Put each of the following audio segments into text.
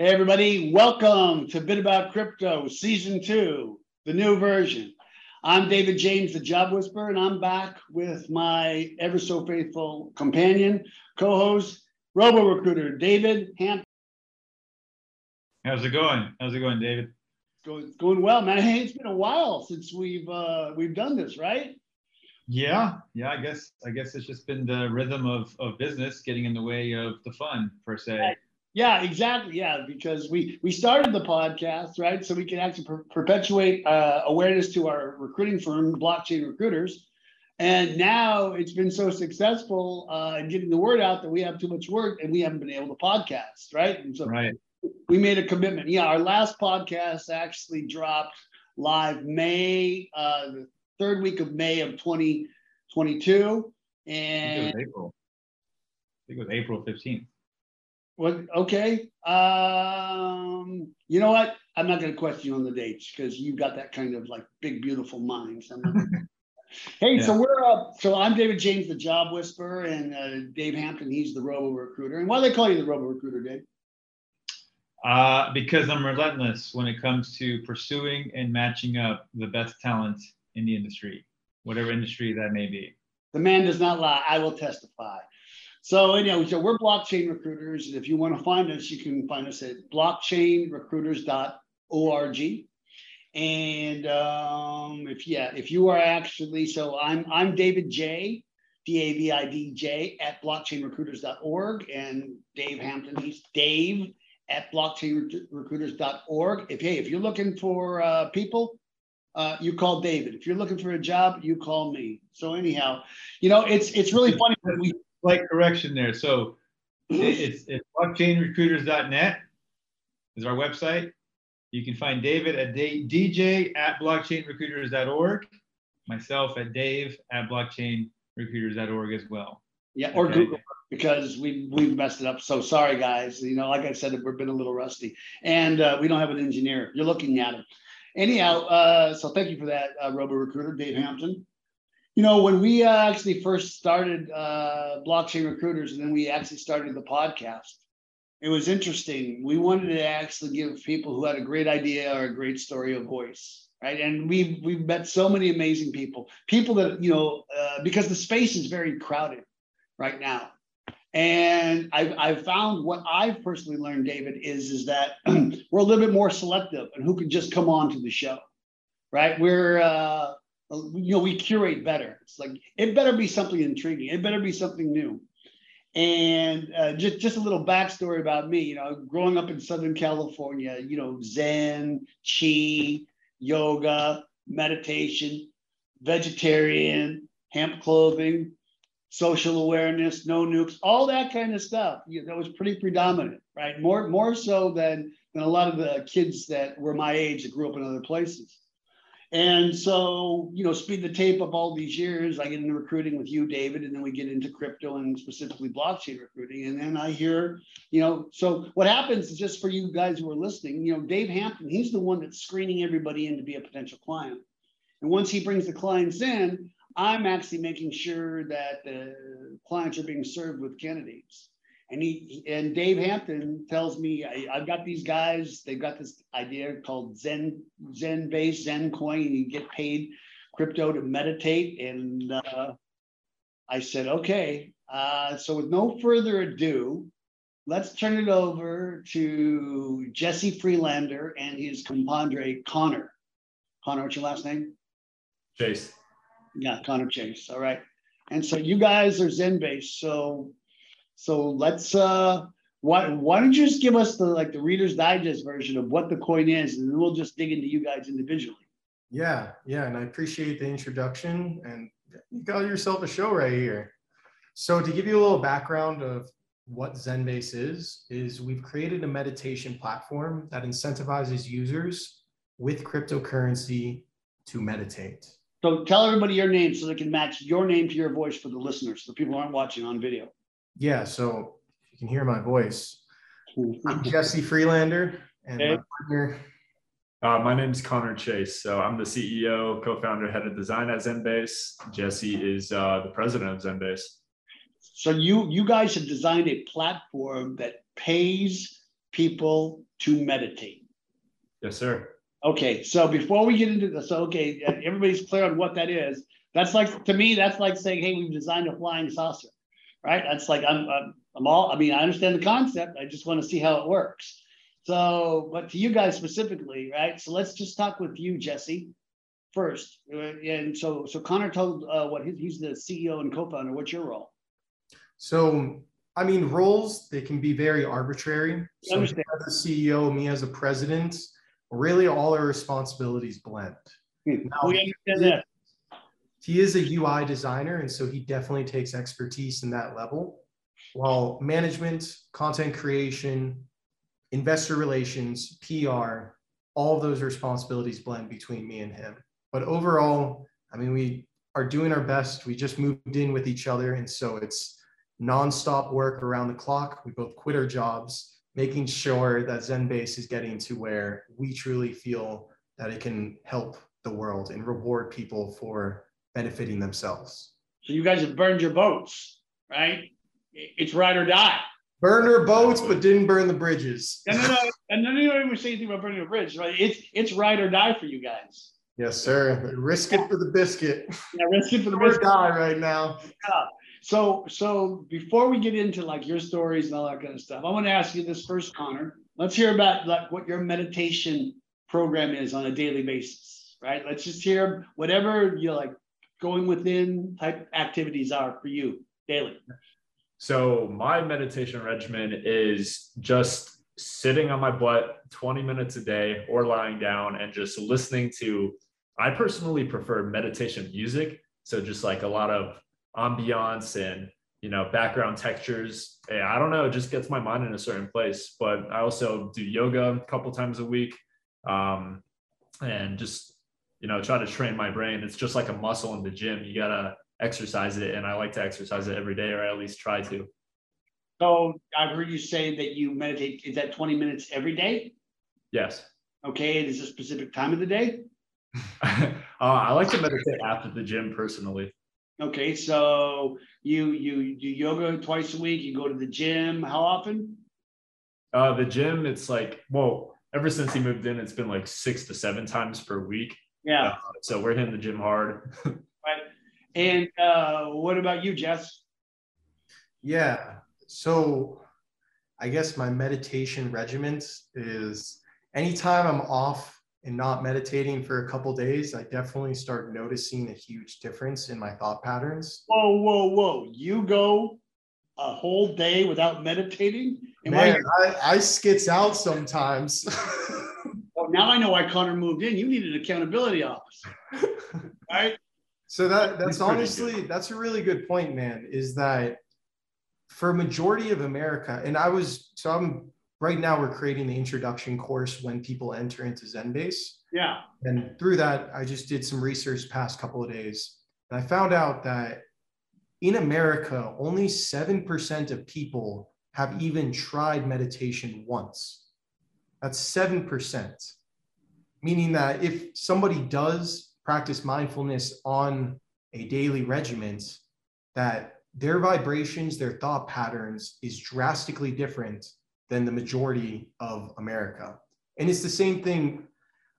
Hey, everybody, welcome to Bit About Crypto Season 2, the new version. I'm David James, the Job Whisperer, and I'm back with my ever so faithful companion, co host, Robo Recruiter, David Hampton. How's it going? How's it going, David? Going, going well, man. Hey, it's been a while since we've uh, we've done this, right? Yeah, yeah. I guess I guess it's just been the rhythm of of business getting in the way of the fun per se. Yeah, exactly. Yeah, because we we started the podcast right, so we can actually per- perpetuate uh, awareness to our recruiting firm, Blockchain Recruiters, and now it's been so successful uh, in getting the word out that we have too much work and we haven't been able to podcast, right? And so right. we made a commitment. Yeah, our last podcast actually dropped live May, uh, the third week of May of 2022, and I think it was April. I think it was April 15th. What? Okay. Um, you know what? I'm not going to question you on the dates because you've got that kind of like big, beautiful mind. So hey, yeah. so we're up. So I'm David James, the Job Whisperer, and uh, Dave Hampton. He's the Robo Recruiter. And why do they call you the Robo Recruiter, Dave? Uh, because I'm relentless when it comes to pursuing and matching up the best talent in the industry, whatever industry that may be. The man does not lie. I will testify. So anyway, so we're blockchain recruiters. And if you want to find us, you can find us at blockchainrecruiters.org. And um, if yeah, if you are actually so I'm I'm David J, D-A-V-I-D-J at blockchainrecruiters.org and Dave Hampton, he's Dave at blockchainrecruiters.org. If hey, if you're looking for uh, people, uh, you call David. If you're looking for a job, you call me. So anyhow, you know, it's it's really funny when we slight correction there. So it's, it's blockchainrecruiters.net is our website. You can find David at DJ at blockchainrecruiters.org, myself at Dave at blockchainrecruiters.org as well. Yeah, or okay. Google because we we've messed it up. So sorry, guys. You know, like I said, we've been a little rusty, and uh, we don't have an engineer. You're looking at it. Anyhow, uh, so thank you for that, uh, Robo Recruiter, Dave Hampton. You know, when we uh, actually first started uh, Blockchain Recruiters and then we actually started the podcast, it was interesting. We wanted to actually give people who had a great idea or a great story a voice, right? And we've, we've met so many amazing people, people that, you know, uh, because the space is very crowded right now. And I've, I've found what I've personally learned, David, is, is that we're a little bit more selective and who can just come on to the show, right? We're, uh, you know, we curate better. It's like it better be something intriguing. It better be something new. And uh, just just a little backstory about me. You know, growing up in Southern California, you know, Zen, Chi, yoga, meditation, vegetarian, hemp clothing, social awareness, no nukes, all that kind of stuff. You know, that was pretty predominant, right? More more so than than a lot of the kids that were my age that grew up in other places. And so, you know, speed the tape up all these years. I get into recruiting with you, David, and then we get into crypto and specifically blockchain recruiting. And then I hear, you know, so what happens is just for you guys who are listening, you know, Dave Hampton, he's the one that's screening everybody in to be a potential client. And once he brings the clients in, I'm actually making sure that the clients are being served with candidates and he and Dave Hampton tells me I, have got these guys. They've got this idea called Zen Zen based Zen coin. You get paid crypto to meditate, and uh, I said okay. Uh, so with no further ado, let's turn it over to Jesse Freelander and his compadre Connor. Connor, what's your last name? Chase. Yeah, Connor Chase. All right. And so you guys are Zen based. So so let's uh why why don't you just give us the like the reader's digest version of what the coin is and then we'll just dig into you guys individually. Yeah, yeah, and I appreciate the introduction and you got yourself a show right here. So to give you a little background of what Zenbase is, is we've created a meditation platform that incentivizes users with cryptocurrency to meditate. So tell everybody your name so they can match your name to your voice for the listeners, the people aren't watching on video. Yeah, so if you can hear my voice, I'm Jesse Freelander and hey. my partner. Uh, my name is Connor Chase. So I'm the CEO, co-founder, head of design at Zenbase. Jesse is uh, the president of Zenbase. So you you guys have designed a platform that pays people to meditate. Yes, sir. Okay, so before we get into this, so okay, everybody's clear on what that is. That's like to me, that's like saying, "Hey, we've designed a flying saucer," right? That's like I'm, I'm, I'm all. I mean, I understand the concept. I just want to see how it works. So, but to you guys specifically, right? So let's just talk with you, Jesse, first. Uh, and so, so Connor told uh, what his, he's the CEO and co-founder. What's your role? So, I mean, roles they can be very arbitrary. So, as a CEO, me as a president, really all our responsibilities blend. Hmm. we understand that. He is a UI designer, and so he definitely takes expertise in that level. While management, content creation, investor relations, PR, all of those responsibilities blend between me and him. But overall, I mean, we are doing our best. We just moved in with each other. And so it's nonstop work around the clock. We both quit our jobs, making sure that Zenbase is getting to where we truly feel that it can help the world and reward people for benefiting themselves. So you guys have burned your boats, right? It's ride or die. Burn our boats, but didn't burn the bridges. No, no, no. And of you ever say anything about burning a bridge, right? It's it's ride or die for you guys. Yes, sir. Risk it for the biscuit. Yeah, risk it for the biscuit. die right now. Yeah. So, so before we get into like your stories and all that kind of stuff, I want to ask you this first, Connor. Let's hear about like what your meditation program is on a daily basis, right? Let's just hear whatever you like going within type activities are for you daily. So my meditation regimen is just sitting on my butt 20 minutes a day or lying down and just listening to I personally prefer meditation music. So just like a lot of ambiance and you know background textures. Yeah, I don't know, it just gets my mind in a certain place. But I also do yoga a couple times a week. Um, and just you know try to train my brain. It's just like a muscle in the gym. You gotta exercise it and I like to exercise it every day or at least try to. So I've heard you say that you meditate. Is that 20 minutes every day? Yes. Okay. Is a specific time of the day? uh, I like to meditate after the gym personally. Okay. So you you do yoga twice a week. You go to the gym. How often? Uh, the gym, it's like, well, ever since he moved in, it's been like six to seven times per week. Yeah. Uh, so we're hitting the gym hard. Right. And uh, what about you, Jess? Yeah. So I guess my meditation regiment is anytime I'm off and not meditating for a couple days, I definitely start noticing a huge difference in my thought patterns. Whoa, whoa, whoa! You go a whole day without meditating? Am I- Man, I, I skits out sometimes. now I know why Connor moved in. You need an accountability office, right? So that that's That's pretty honestly that's a really good point, man. Is that for majority of America, and I was so I'm right now we're creating the introduction course when people enter into Zenbase. Yeah. And through that, I just did some research past couple of days. And I found out that in America, only 7% of people have even tried meditation once. That's 7%. Meaning that if somebody does practice mindfulness on a daily regimen, that their vibrations, their thought patterns is drastically different than the majority of America. And it's the same thing,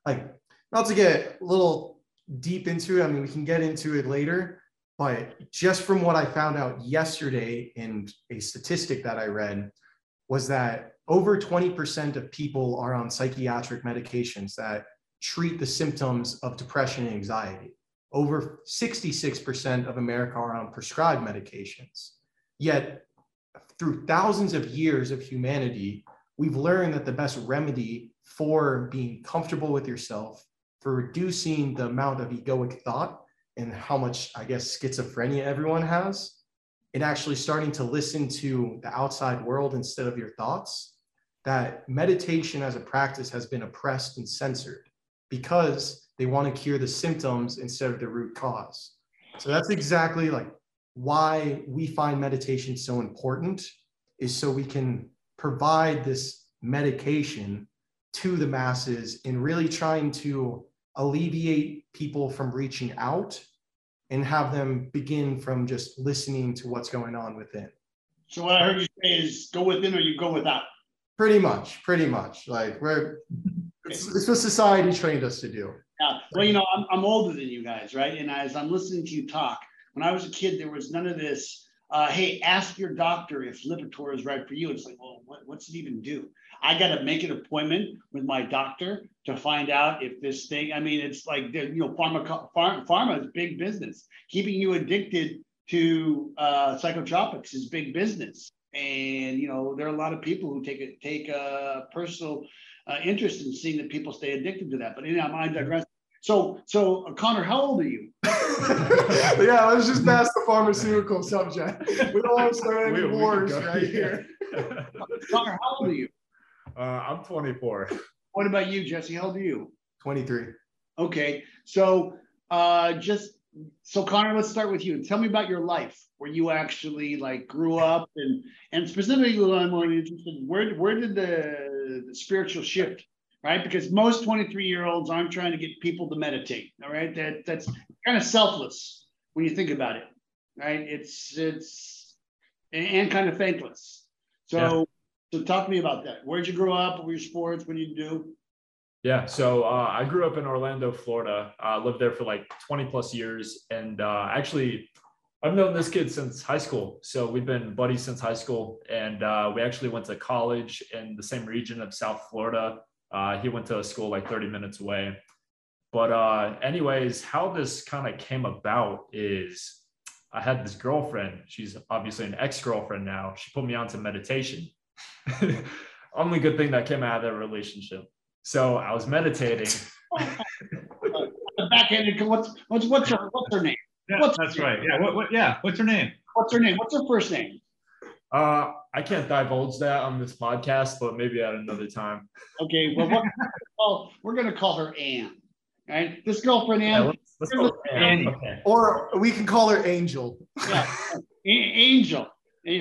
like, not to get a little deep into it, I mean, we can get into it later, but just from what I found out yesterday in a statistic that I read was that over 20% of people are on psychiatric medications that treat the symptoms of depression and anxiety. Over 66% of America are on prescribed medications. Yet, through thousands of years of humanity, we've learned that the best remedy for being comfortable with yourself, for reducing the amount of egoic thought and how much, I guess, schizophrenia everyone has, and actually starting to listen to the outside world instead of your thoughts, that meditation as a practice has been oppressed and censored because they want to cure the symptoms instead of the root cause. So that's exactly like why we find meditation so important is so we can provide this medication to the masses in really trying to alleviate people from reaching out and have them begin from just listening to what's going on within. So what I heard you say is go within or you go without. Pretty much, pretty much. Like we're it's, it's what society trained us to do. Yeah. Well, you know, I'm, I'm older than you guys, right? And as I'm listening to you talk, when I was a kid, there was none of this. Uh, hey, ask your doctor if Lipitor is right for you. It's like, well, what, what's it even do? I got to make an appointment with my doctor to find out if this thing. I mean, it's like you know, pharma, pharma, pharma is big business. Keeping you addicted to uh, psychotropics is big business, and you know, there are a lot of people who take a take a personal uh, interest in seeing that people stay addicted to that. But anyhow, I digress. So, so uh, Connor, how old are you? yeah, let's just pass the pharmaceutical subject. We don't want to start any wars right here. Connor, how old are you? Uh, I'm 24. What about you, Jesse? How old are you? 23. Okay, so uh, just so Connor, let's start with you. Tell me about your life, where you actually like grew up, and and specifically, what I'm more interested. In, where where did the, the spiritual shift right? Because most 23 year olds aren't trying to get people to meditate. All right. That that's kind of selfless when you think about it. Right. It's it's and, kind of thankless. So yeah. so talk to me about that. Where'd you grow up? What were your sports? What did you do? Yeah, so uh, I grew up in Orlando, Florida. I uh, lived there for like 20 plus years, and uh, actually, I've known this kid since high school. So we've been buddies since high school, and uh, we actually went to college in the same region of South Florida. Uh, he went to a school like 30 minutes away. But, uh, anyways, how this kind of came about is I had this girlfriend. She's obviously an ex girlfriend now. She put me onto meditation. Only good thing that came out of that relationship. So I was meditating. Backhanded. What's what's what's her what's her name? Yeah, what's that's right. Yeah. What, what, yeah. What's her name? What's her name? What's her first name? Uh, I can't divulge that on this podcast, but maybe at another time. Okay, well, what, well we're going to call her Anne. Right, this girlfriend Anne. Yeah, let's, let's call her Anne. Okay. Or we can call her Angel. Yeah, Angel.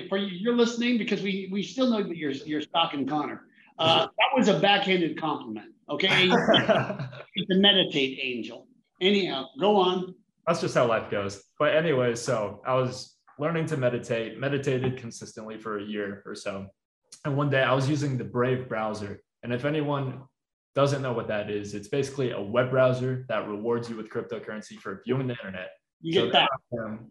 For you, you're listening because we we still know that you're you're stalking Connor. Uh, that was a backhanded compliment. Okay, to meditate, Angel. Anyhow, go on. That's just how life goes. But anyway, so I was learning to meditate, meditated consistently for a year or so. And one day I was using the Brave browser. And if anyone doesn't know what that is, it's basically a web browser that rewards you with cryptocurrency for viewing the internet. You get so that. Um,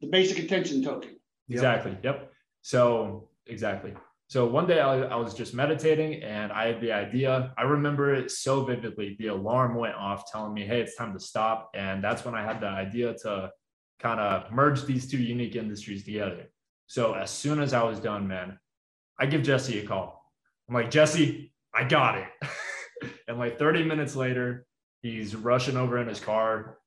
the basic attention token. Exactly. Yep. yep. So, exactly. So one day I, I, was just meditating and I had the idea. I remember it so vividly. The alarm went off telling me, hey, it's time to stop. And that's when I had the idea to kind of merge these two unique industries together. So as soon as I was done, man, I give Jesse a call. I'm like, Jesse, I got it. and like 30 minutes later, he's rushing over in his car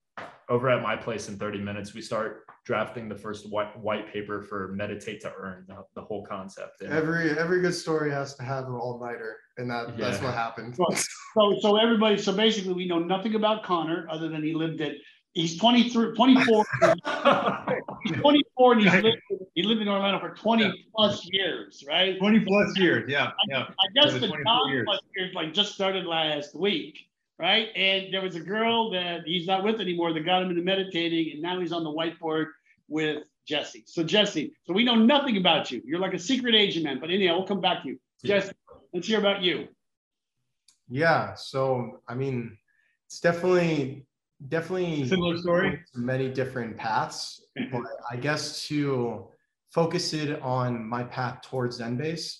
over at my place in 30 minutes. We start drafting the first white, white paper for meditate to earn the, the whole concept. And every every good story has to have an all nighter, and that yeah. that's what happened. So so everybody, so basically, we know nothing about Connor other than he lived at he's 23, 24. he's 24 and he's lived, he lived in Orlando for 20 yeah. plus years, right? 20 plus years, yeah. yeah. I, guess the 20 years. plus years like just started last week, right? And there was a girl that he's not with anymore that got him into meditating, and now he's on the whiteboard with Jesse. So Jesse, so we know nothing about you. You're like a secret agent, man. But anyhow, we'll come back to you. Jesse, let's hear about you. Yeah. So I mean, it's definitely definitely similar story many different paths but i guess to focus it on my path towards Zenbase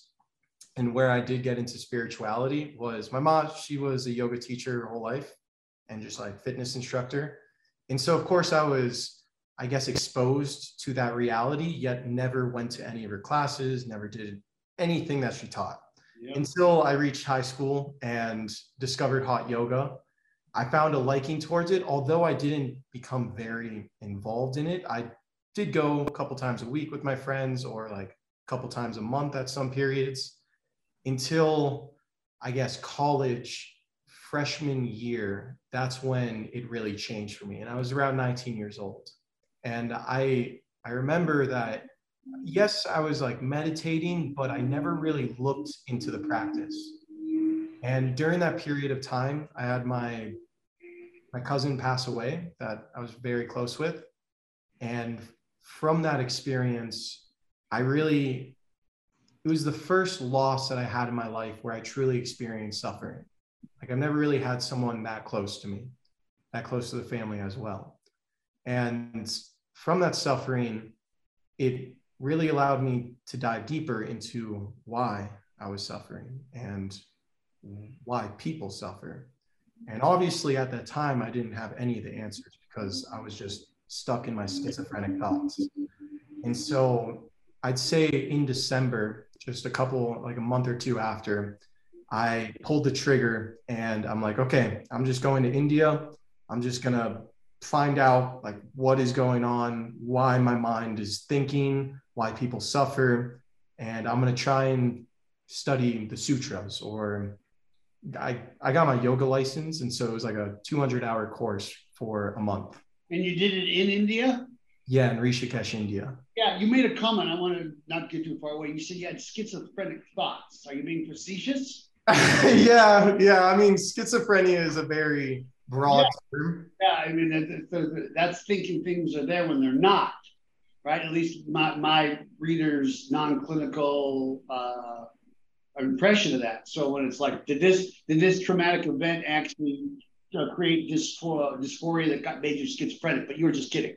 and where i did get into spirituality was my mom she was a yoga teacher her whole life and just like fitness instructor and so of course i was i guess exposed to that reality yet never went to any of her classes never did anything that she taught yep. until i reached high school and discovered hot yoga I found a liking towards it, although I didn't become very involved in it. I did go a couple times a week with my friends or like a couple times a month at some periods until I guess college freshman year. That's when it really changed for me. And I was around 19 years old. And I I remember that yes, I was like meditating, but I never really looked into the practice. And during that period of time, I had my my cousin pass away that I was very close with. And from that experience, I really it was the first loss that I had in my life where I truly experienced suffering. Like I've never really had someone that close to me, that close to the family as well. And from that suffering, it really allowed me to dive deeper into why I was suffering and why people suffer. And obviously, at that time, I didn't have any of the answers because I was just stuck in my schizophrenic thoughts. And so I'd say in December, just a couple, like a month or two after, I pulled the trigger and I'm like, okay, I'm just going to India. I'm just going to find out like what is going on, why my mind is thinking, why people suffer. And I'm going to try and study the sutras or I, I got my yoga license. And so it was like a 200 hour course for a month. And you did it in India? Yeah, in Rishikesh, India. Yeah, you made a comment. I want to not get too far away. You said you had schizophrenic thoughts. Are you being facetious? yeah, yeah. I mean, schizophrenia is a very broad yeah. term. Yeah, I mean, that's thinking things are there when they're not, right? At least my, my readers' non-clinical uh, impression of that. So when it's like, did this did this traumatic event actually uh, create dysphoria, dysphoria that got made you schizophrenic? But you were just kidding.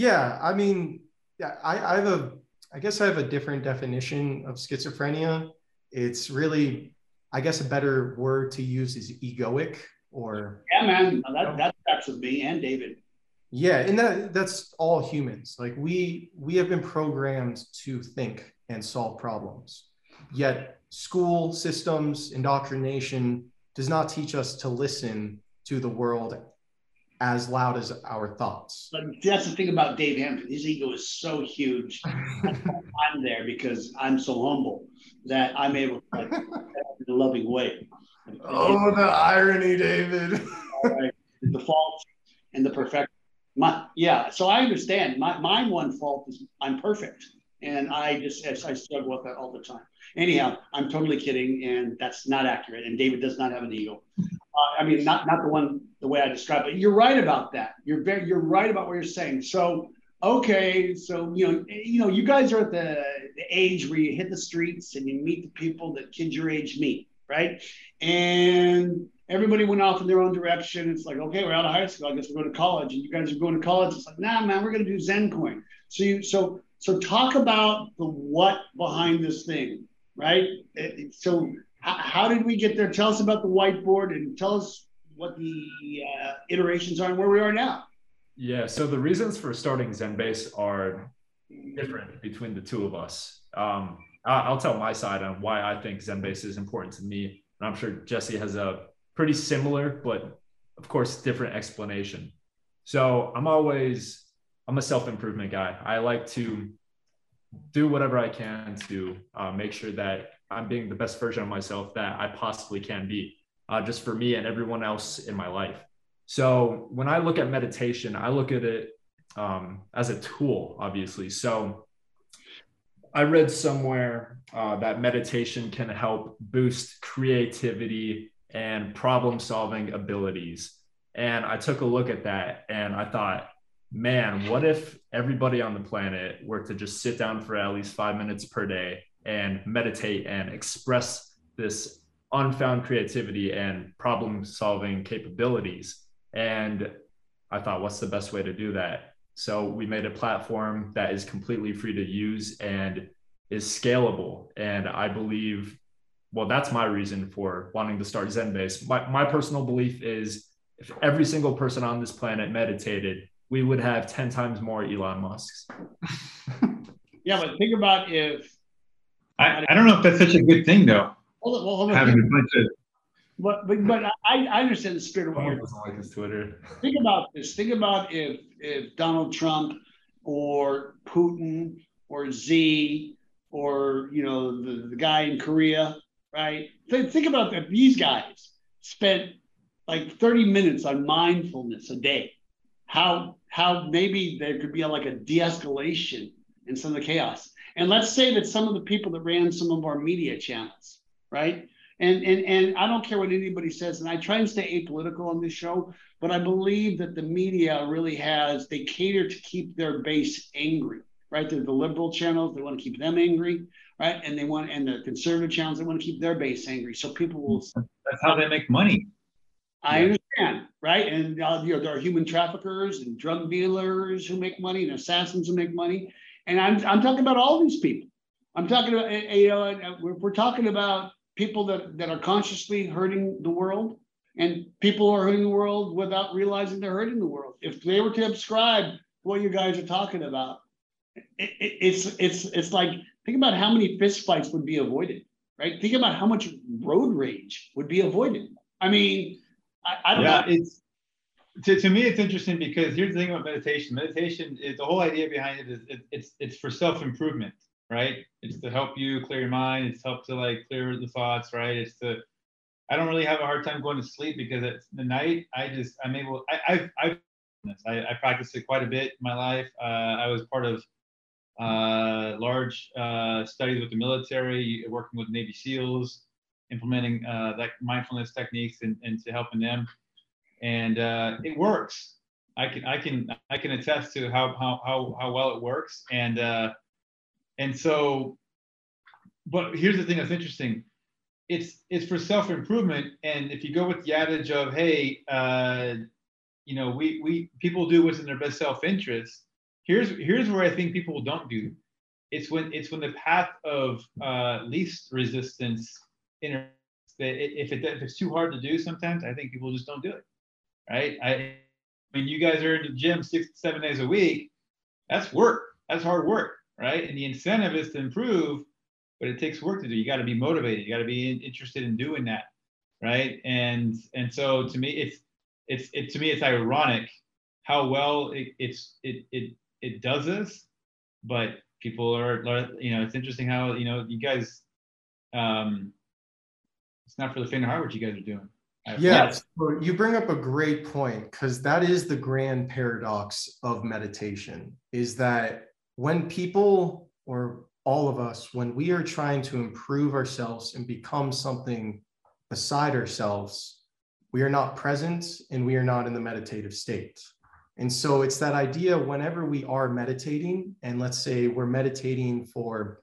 Yeah, I mean, yeah, I, I have a, I guess I have a different definition of schizophrenia. It's really, I guess, a better word to use is egoic or. Yeah, man, that that tracks with me and David. Yeah, and that that's all humans. Like we we have been programmed to think and solve problems. Yet school systems, indoctrination does not teach us to listen to the world as loud as our thoughts. But that's the thing about Dave Hampton. His ego is so huge. I'm there because I'm so humble that I'm able to like, in a loving way. Oh, the irony, David. the fault and the perfect. My yeah. So I understand. My my one fault is I'm perfect, and I just I struggle with that all the time. Anyhow, I'm totally kidding, and that's not accurate. And David does not have an ego. Uh, I mean, not not the one the way I described it. You're right about that. You're very you're right about what you're saying. So okay, so you know you know you guys are at the, the age where you hit the streets and you meet the people that kids your age meet, right? And everybody went off in their own direction. It's like, okay, we're out of high school. I guess we're going to college. And you guys are going to college. It's like, nah, man, we're going to do Zen coin. So you so so talk about the what behind this thing, right? It, so how, did we get there? Tell us about the whiteboard and tell us what the uh, iterations are and where we are now. Yeah. So the reasons for starting Zenbase are different between the two of us. Um, I'll tell my side on why I think Zenbase is important to me. And I'm sure Jesse has a pretty similar, but of course, different explanation. So I'm always, I'm a self improvement guy. I like to do whatever I can to uh, make sure that I'm being the best version of myself that I possibly can be, uh, just for me and everyone else in my life. So when I look at meditation, I look at it um, as a tool, obviously. So I read somewhere uh, that meditation can help boost creativity and problem solving abilities. And I took a look at that and I thought, man, what if everybody on the planet were to just sit down for at least five minutes per day and meditate and express this unfound creativity and problem solving capabilities? And I thought, what's the best way to do that? So we made a platform that is completely free to use and is scalable. And I believe, well, that's my reason for wanting to start Zenbase. My, my personal belief is if every single person on this planet meditated, we would have 10 times more Elon Musks. yeah, but think about if. I, I don't know if that's such a good thing, though. Hold on, hold on. Having a bunch of. But, but, but I, I understand the spirit of what you're doesn't like his Twitter. Think about this. Think about if if Donald Trump or Putin or Z or you know the, the guy in Korea, right? Think, think about that. These guys spent like 30 minutes on mindfulness a day. How how maybe there could be a, like a de-escalation in some of the chaos. And let's say that some of the people that ran some of our media channels, right? And, and, and I don't care what anybody says, and I try and stay apolitical on this show, but I believe that the media really has, they cater to keep their base angry, right? They're the liberal channels, they want to keep them angry, right? And they want, and the conservative channels, they want to keep their base angry. So people will. That's how they make money. I understand, right? And uh, you know, there are human traffickers and drug dealers who make money and assassins who make money. And I'm, I'm talking about all these people. I'm talking about, eh, eh, you know, we're, we're talking about people that, that are consciously hurting the world and people are hurting the world without realizing they're hurting the world. If they were to subscribe to what you guys are talking about, it, it, it's it's it's like think about how many fist fights would be avoided, right? Think about how much road rage would be avoided. I mean, I, I don't yeah, know. it's to, to me it's interesting because here's the thing about meditation. Meditation is the whole idea behind it is it, it's it's for self improvement, right? It's to help you clear your mind. It's help to like clear the thoughts, right? It's to I don't really have a hard time going to sleep because at the night I just I'm able I I've, I've I, I practiced it quite a bit in my life. Uh, I was part of uh, large uh, studies with the military, working with Navy SEALs, implementing uh, that mindfulness techniques and, and to helping them, and uh, it works. I can I can I can attest to how how how, how well it works, and uh, and so, but here's the thing that's interesting. It's it's for self improvement, and if you go with the adage of hey, uh, you know, we we people do what's in their best self interest here's here's where I think people don't do. It's when it's when the path of uh, least resistance inter- if it if it's too hard to do sometimes I think people just don't do it. Right? I, mean you guys are in the gym six seven days a week. That's work. That's hard work, right? And the incentive is to improve, but it takes work to do. You got to be motivated. You got to be in, interested in doing that, right? And and so to me, it's it's it to me it's ironic how well it, it's it it it does this, but people are, you know, it's interesting how, you know, you guys, um, it's not for the faint of heart what you guys are doing. Yeah, so you bring up a great point because that is the grand paradox of meditation is that when people or all of us, when we are trying to improve ourselves and become something beside ourselves, we are not present and we are not in the meditative state. And so it's that idea whenever we are meditating, and let's say we're meditating for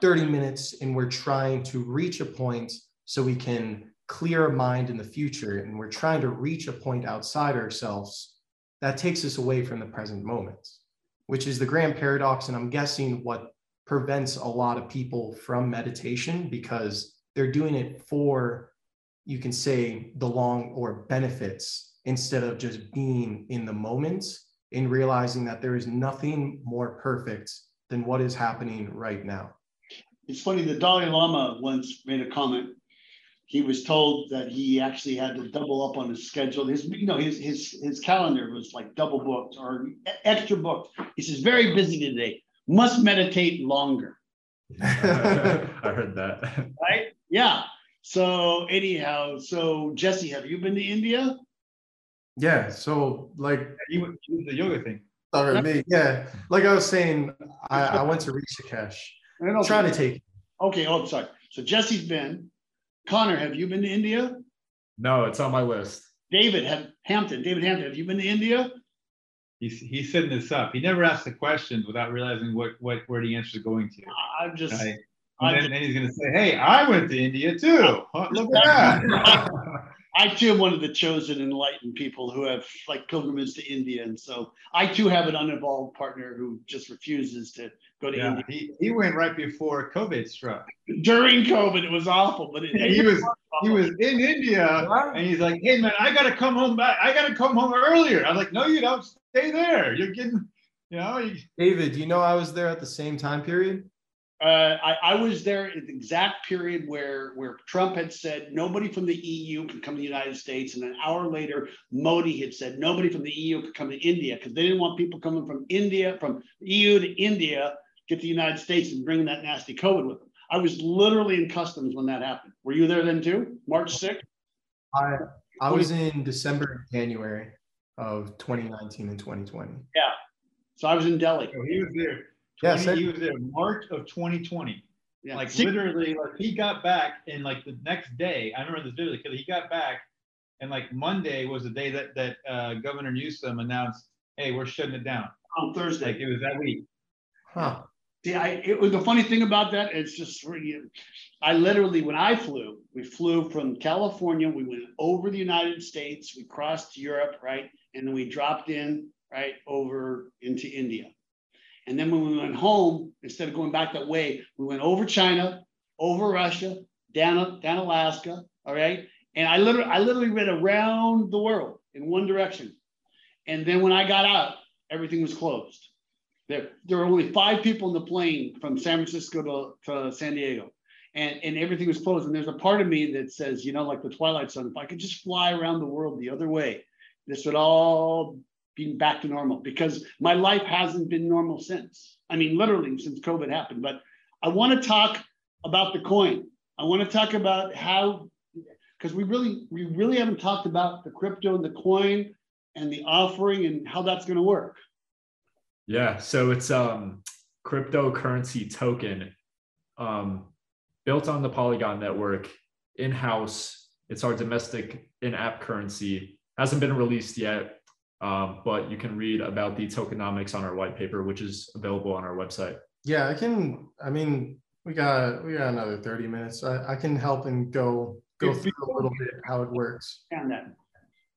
30 minutes and we're trying to reach a point so we can clear mind in the future, and we're trying to reach a point outside ourselves, that takes us away from the present moment, which is the grand paradox. And I'm guessing what prevents a lot of people from meditation because they're doing it for, you can say, the long or benefits instead of just being in the moment and realizing that there is nothing more perfect than what is happening right now. It's funny, the Dalai Lama once made a comment. He was told that he actually had to double up on his schedule. His, you know, his his his calendar was like double booked or extra booked. He says, very busy today. Must meditate longer. I heard that. Right? Yeah. So anyhow, so Jesse, have you been to India? Yeah. So like you, you the yoga thing. Sorry, me. Yeah. Like I was saying, I, I went to Rishikesh. I'm trying to take. Okay. Oh, sorry. So Jesse's been. Connor, have you been to India? No, it's on my list. David have Hampton. David Hampton, have you been to India? He's he's setting this up. He never asks the questions without realizing what what where the answer is going to. I'm just. Right? And then, then, he's going to say, "Hey, I went to India too. Look at that." I too am one of the chosen enlightened people who have like pilgrimage to India. And so I too have an uninvolved partner who just refuses to go to yeah, India. He, he went right before COVID struck. During COVID, it was awful, but it, he was he was in India and he's like, Hey man, I gotta come home back. I gotta come home earlier. I'm like, No, you don't stay there. You're getting you know, you, David, you know I was there at the same time period? Uh, I, I, was there at the exact period where, where Trump had said nobody from the EU can come to the United States. And an hour later, Modi had said nobody from the EU could come to India because they didn't want people coming from India, from EU to India, get to the United States and bring that nasty COVID with them. I was literally in customs when that happened. Were you there then too? March 6th? I, I was in December and January of 2019 and 2020. Yeah. So I was in Delhi. So he was there yeah, he was there March of 2020. Yeah. Like literally, like he got back and like the next day, I remember this vividly because he got back and like Monday was the day that that uh, Governor Newsom announced, "Hey, we're shutting it down." On Thursday. Like it was that week. Huh. See, I it was the funny thing about that. It's just I literally when I flew, we flew from California. We went over the United States. We crossed Europe, right, and then we dropped in right over into India. And then when we went home, instead of going back that way, we went over China, over Russia, down down Alaska. All right, and I literally I literally went around the world in one direction. And then when I got out, everything was closed. There, there were only five people in the plane from San Francisco to, to San Diego. And, and everything was closed. And there's a part of me that says, you know, like the Twilight Zone, if I could just fly around the world the other way, this would all be back to normal because my life hasn't been normal since. I mean, literally since COVID happened. But I want to talk about the coin. I want to talk about how, because we really, we really haven't talked about the crypto and the coin and the offering and how that's going to work. Yeah, so it's um cryptocurrency token um built on the Polygon network in-house. It's our domestic in-app currency. Hasn't been released yet, um, but you can read about the tokenomics on our white paper, which is available on our website. Yeah, I can. I mean, we got we got another thirty minutes. I, I can help and go go through a little bit how it works. And that.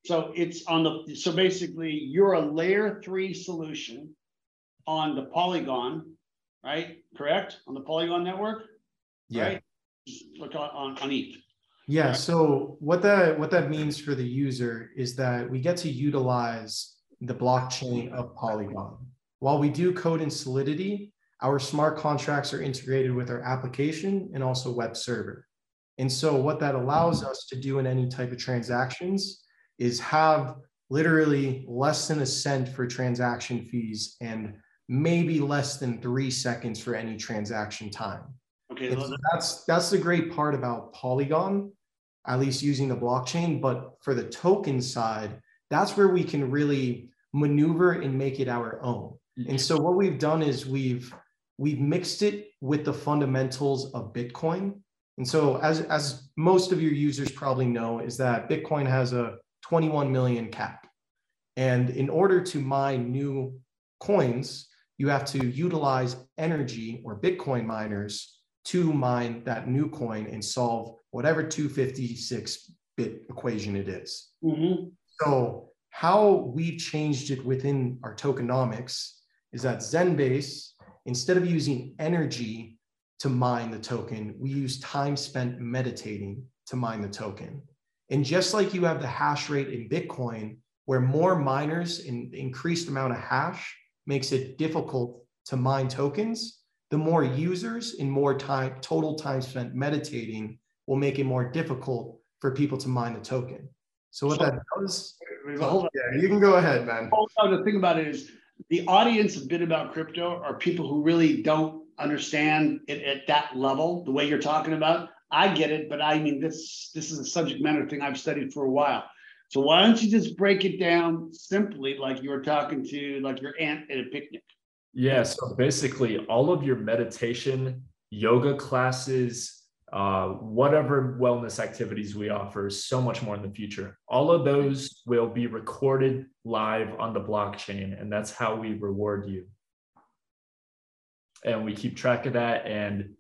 So it's on the so basically you're a layer three solution on the Polygon, right? Correct? On the Polygon network? Yeah. Right? look on, on, on ETH. Yeah. So what that what that means for the user is that we get to utilize the blockchain of Polygon. While we do code in Solidity, our smart contracts are integrated with our application and also web server. And so what that allows us to do in any type of transactions is have literally less than a cent for transaction fees and maybe less than three seconds for any transaction time. Okay. That's that's the great part about Polygon, at least using the blockchain. But for the token side, that's where we can really maneuver and make it our own. And so what we've done is we've we've mixed it with the fundamentals of Bitcoin. And so as as most of your users probably know, is that Bitcoin has a 21 million cap. And in order to mine new coins, you have to utilize energy or Bitcoin miners to mine that new coin and solve whatever 256 bit equation it is. Mhm. So, how we've changed it within our tokenomics is that Zenbase, instead of using energy to mine the token, we use time spent meditating to mine the token. And just like you have the hash rate in Bitcoin, where more miners and increased amount of hash makes it difficult to mine tokens, the more users and more time, total time spent meditating will make it more difficult for people to mine the token. So what that does, yeah, you can go ahead, man. The thing about it is the audience a bit about crypto are people who really don't understand it at that level, the way you're talking about. I get it, but I mean this this is a subject matter thing I've studied for a while. So why don't you just break it down simply like you were talking to like your aunt at a picnic? Yeah, so basically, all of your meditation, yoga classes, uh, whatever wellness activities we offer, so much more in the future. All of those will be recorded live on the blockchain, and that's how we reward you. And we keep track of that. And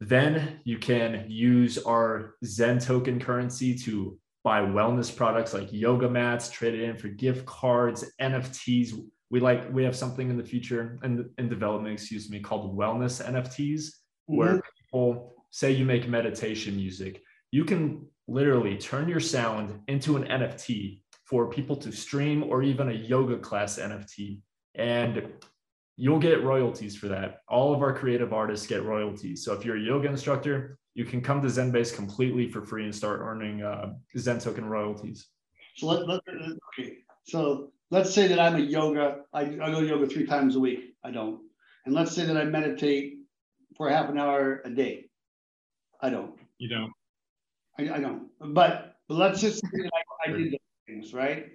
then you can use our Zen token currency to buy wellness products like yoga mats, trade it in for gift cards, NFTs. We like we have something in the future and in, development, excuse me, called wellness NFTs, where mm-hmm. people say you make meditation music. You can literally turn your sound into an NFT for people to stream or even a yoga class NFT. And you'll get royalties for that. All of our creative artists get royalties. So if you're a yoga instructor, you can come to Zenbase completely for free and start earning uh, Zen token royalties. So let, let okay. So let's say that I'm a yoga. I, I go yoga three times a week. I don't. And let's say that I meditate for half an hour a day. I don't. You don't. I, I don't. But, but let's just say that I, I did those things, right?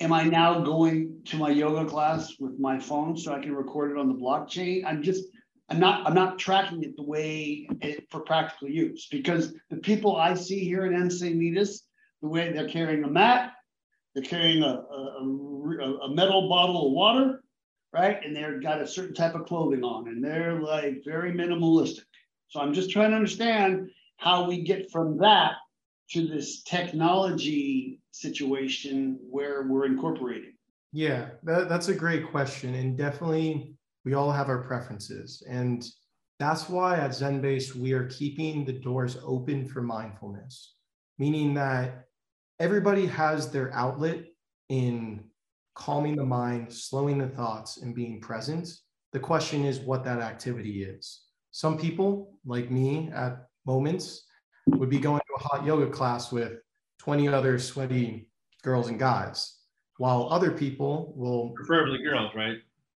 Am I now going to my yoga class with my phone so I can record it on the blockchain? I'm just I'm not I'm not tracking it the way it, for practical use because the people I see here in Encinitas, the way they're carrying a mat, they're carrying a, a, a, metal bottle of water, right? And they've got a certain type of clothing on and they're like very minimalistic. So I'm just trying to understand how we get from that to this technology situation where we're incorporating. Yeah, that, that's a great question. And definitely we all have our preferences. And that's why at Zenbase, we are keeping the doors open for mindfulness, meaning that everybody has their outlet in calming the mind, slowing the thoughts, and being present. The question is what that activity is. Some people, like me at moments, would be going to a hot yoga class with 20 other sweaty girls and guys, while other people will Preferably girls, right?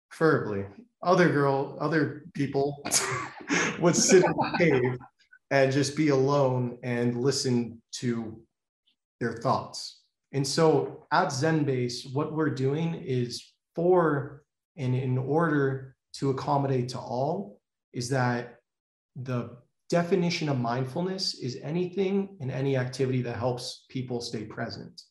preferably other girl, other people would sit in the cave and just be alone and listen to their thoughts. And so at Zenbase, what we're doing is for and in order to accommodate to all, is that the definition of mindfulness is anything and any activity that helps people stay present.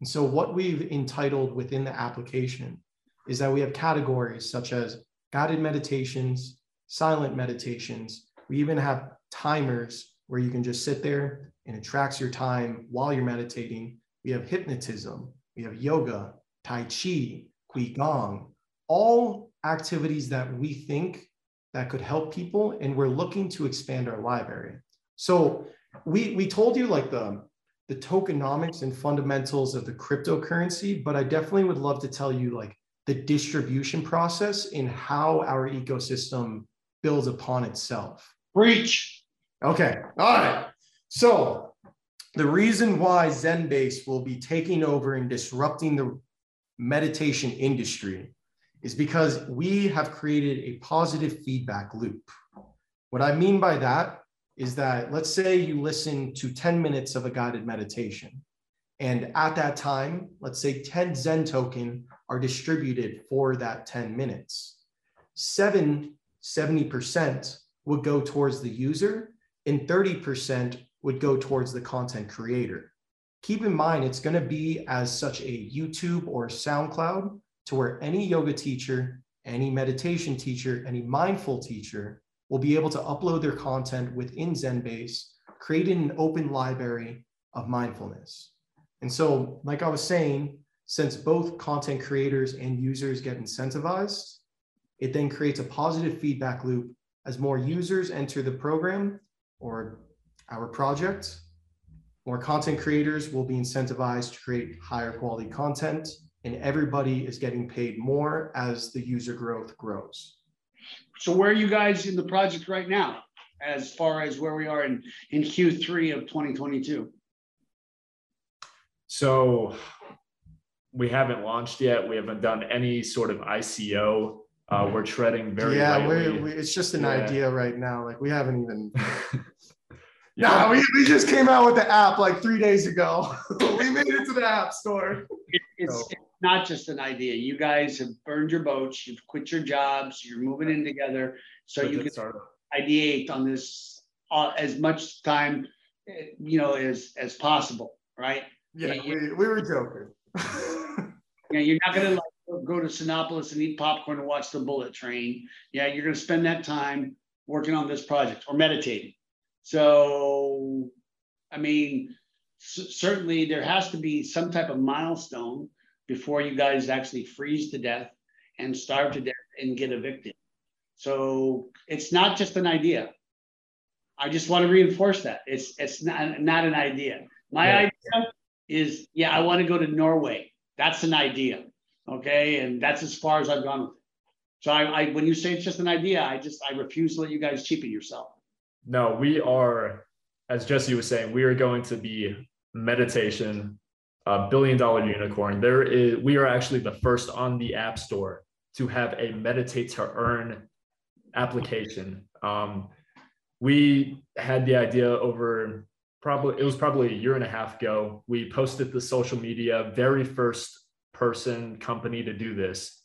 And so what we've entitled within the application is that we have categories such as guided meditations, silent meditations. We even have timers where you can just sit there and it tracks your time while you're meditating. We have hypnotism, we have yoga, Tai Chi, Qigong, all activities that we think that could help people. And we're looking to expand our library. So we, we told you like the, the tokenomics and fundamentals of the cryptocurrency, but I definitely would love to tell you like the distribution process in how our ecosystem builds upon itself. Breach. Okay. All right. So the reason why Zenbase will be taking over and disrupting the meditation industry is because we have created a positive feedback loop. What I mean by that is that let's say you listen to 10 minutes of a guided meditation. And at that time, let's say 10 Zen token are distributed for that 10 minutes. Seven, 70% would go towards the user and 30% would go towards the content creator. Keep in mind, it's going to be as such a YouTube or SoundCloud to where any yoga teacher, any meditation teacher, any mindful teacher will be able to upload their content within Zenbase, creating an open library of mindfulness. And so, like I was saying, since both content creators and users get incentivized, it then creates a positive feedback loop as more users enter the program or our project. More content creators will be incentivized to create higher quality content, and everybody is getting paid more as the user growth grows. So where are you guys in the project right now, as far as where we are in, in Q3 of 2022? So we haven't launched yet. We haven't done any sort of ICO. Uh, we're treading very yeah, lightly. we it's just an Yeah. idea right now. Like we haven't even. Yeah. Nah, we, we just came out with the app like three days ago. we made it to the app store. It, it's, So- it's not just an idea. You guys have burned your boats, you've quit your jobs, you're moving in together. So you can start. ideate on this uh, as much time, eh, you know, as, as possible, right? Yeah, Yeah, we, we were joking. Yeah, you're not gonna like go to Cinépolis and eat popcorn and watch the bullet train. Yeah, you're gonna spend that time working on this project or meditating. So, I mean, c- certainly there has to be some type of milestone before you guys actually freeze to death and starve to death and get evicted. So it's not just an idea. I just want to reinforce that it's it's not not an idea. My Yeah. idea is yeah, I want to go to Norway. That's an idea. Okay. And that's as far as I've gone with it. So I, I when you say it's just an idea, I just I refuse to let you guys cheapen yourself. No, we are, as Jesse was saying, we are going to be meditation, a billion dollar unicorn. There is, we are actually the first on the App Store to have a meditate to earn application. Um, we had the idea over probably it was probably a year and a half ago. We posted the social media, very first person company to do this.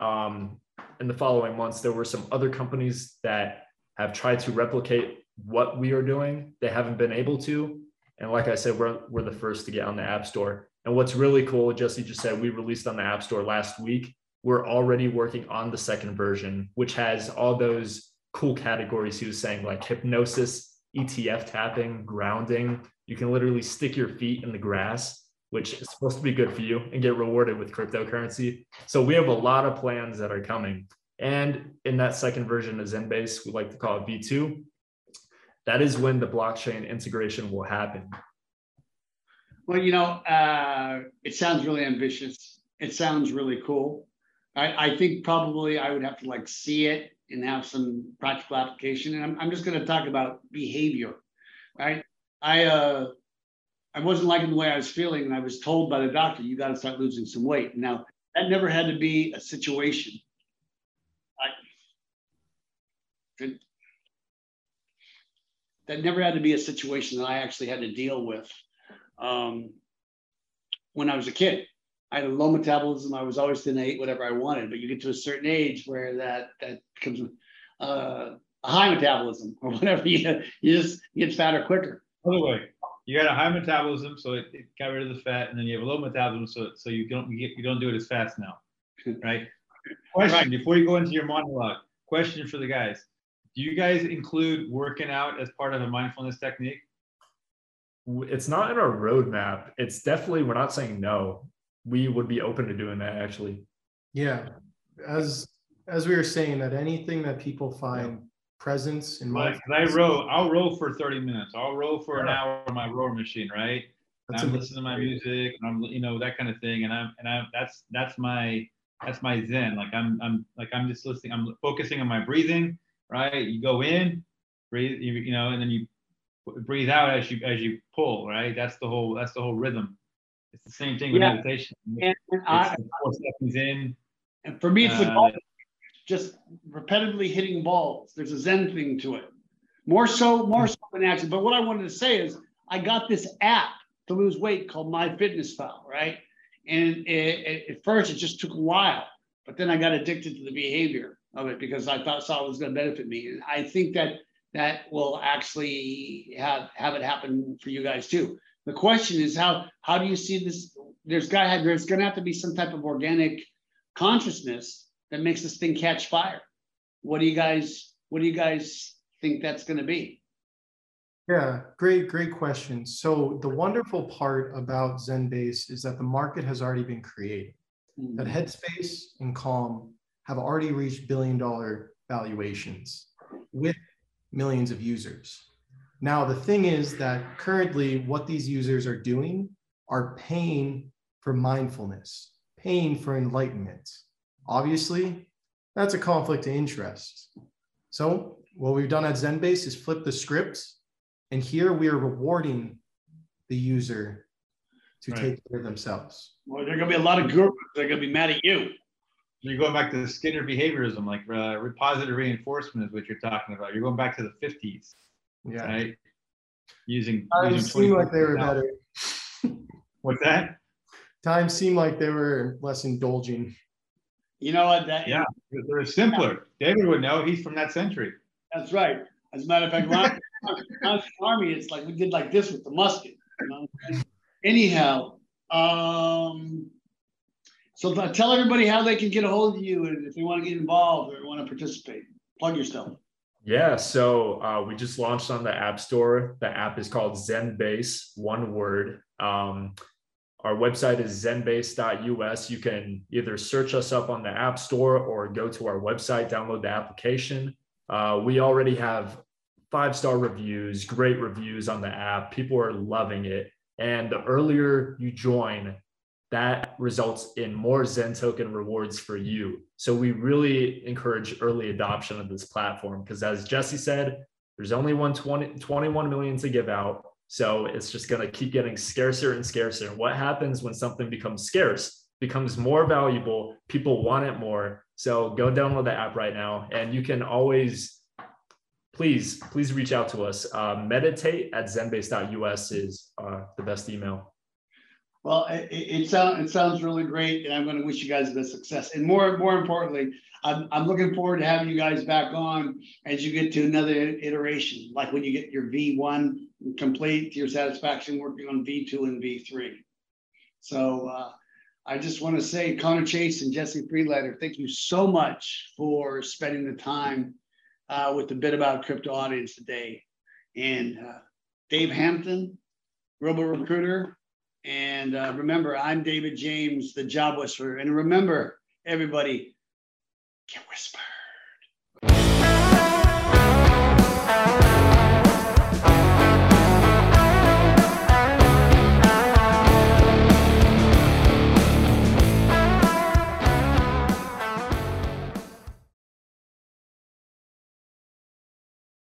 Um, in the following months, there were some other companies that have tried to replicate what we are doing. They haven't been able to. And like I said, we're, we're the first to get on the App Store. And what's really cool, Jesse just said, we released on the App Store last week. we're already working on the second version, which has all those cool categories he was saying, like hypnosis, EFT tapping, grounding. You can literally stick your feet in the grass, which is supposed to be good for you and get rewarded with cryptocurrency. So we have a lot of plans that are coming. And in that second version of Zenbase, we like to call it V2, that is when the blockchain integration will happen. Well, you know, uh, it sounds really ambitious. It sounds really cool. I, I, think probably I would have to like see it and have some practical application. And I'm, I'm just going to talk about behavior, right? I uh, I wasn't liking the way I was feeling, and I was told by the doctor, "You got to start losing some weight." Now that never had to be a situation. I, that never had to be a situation that I actually had to deal with um, when I was a kid. I had a low metabolism. I was always thin. I ate whatever I wanted. But you get to a certain age where that that becomes uh, a high metabolism or whatever. You, you just get fatter quicker. By the way, you got a high metabolism, so it, it, got rid of the fat, and then you have a low metabolism, so so you don't you, get, you don't do it as fast now, right? Question right. before you go into your monologue. Question for the guys: Do you guys include working out as part of a mindfulness technique? It's not in our roadmap. It's definitely we're not saying no. We would be open to doing that actually. Yeah, as as we were saying, that anything that people find presence in my. I row. I'll row for thirty minutes. I'll row for an hour on my rower machine, right? That's I'm listening to my music, and I'm you know that kind of thing, and I'm and I'm that's that's my that's my zen. Like I'm I'm like I'm just listening. I'm focusing on my breathing, right? You go in, breathe, you, you know, and then you breathe out as you as you pull, right? That's the whole that's the whole rhythm. It's the same thing with yeah. meditation. And, and I, four seconds in. And for me, it's uh, just repetitively hitting balls. There's a Zen thing to it. More so, more so than action. But what I wanted to say is I got this app to lose weight called My Fitness MyFitnessPal, right? And it, it, at first, it just took a while, but then I got addicted to the behavior of it because I thought saw it was going to benefit me. And I think that that will actually have have it happen for you guys too. The question is how how do you see this? There's got there's going to have to be some type of organic consciousness that makes this thing catch fire. What do you guys what do you guys think that's going to be? Yeah, great, great question. So the wonderful part about Zenbase is that the market has already been created. Mm-hmm. That Headspace and Calm have already reached billion dollar valuations with millions of users. Now, the thing is that currently what these users are doing are paying for mindfulness, paying for enlightenment. Obviously, that's a conflict of interest. So, what we've done at Zenbase is flip the script, and here we are rewarding the user to right. take care of themselves. Well, there are going to be a lot of gurus that are going to be mad at you. You're going back to the Skinner behaviorism, like uh, positive reinforcement is what you're talking about. You're going back to the 50s, yeah. right? Using, times using seem like they were better. What's that? Times seem like they were less indulging. You know what? That, yeah, they're simpler. Yeah. David would know. He's from that century. That's right. As a matter of fact, when I was army, it's like we did like this with the musket. You know? Anyhow, um, so tell everybody how they can get a hold of you and if they want to get involved or want to participate. Plug yourself. Yeah, so uh, we just launched on the App Store. The app is called Zenbase, one word. Um, our website is zenbase.us. You can either search us up on the App Store or go to our website, download the application. Uh, we already have five star reviews, great reviews on the app. People are loving it. And the earlier you join, that results in more Zen token rewards for you. So we really encourage early adoption of this platform because, as Jesse said, there's only 120, 21 million to give out. So it's just going to keep getting scarcer and scarcer. What happens when something becomes scarce? Becomes more valuable. People want it more. So go download the app right now, and you can always, please, please reach out to us. Uh, meditate at zenbase.us is uh, the best email. Well, it, it, sound, it sounds really great, and I'm going to wish you guys the success. And more more importantly, I'm, I'm looking forward to having you guys back on as you get to another iteration, like when you get your V1 complete to your satisfaction, working on V2 and V3. So uh, I just want to say, Connor Chase and Jesse Freelander, thank you so much for spending the time uh, with the Bit About Crypto audience today. And uh, Dave Hampton, Robo Recruiter and uh, remember, I'm David James, the job whisperer. And remember, everybody, get whisper.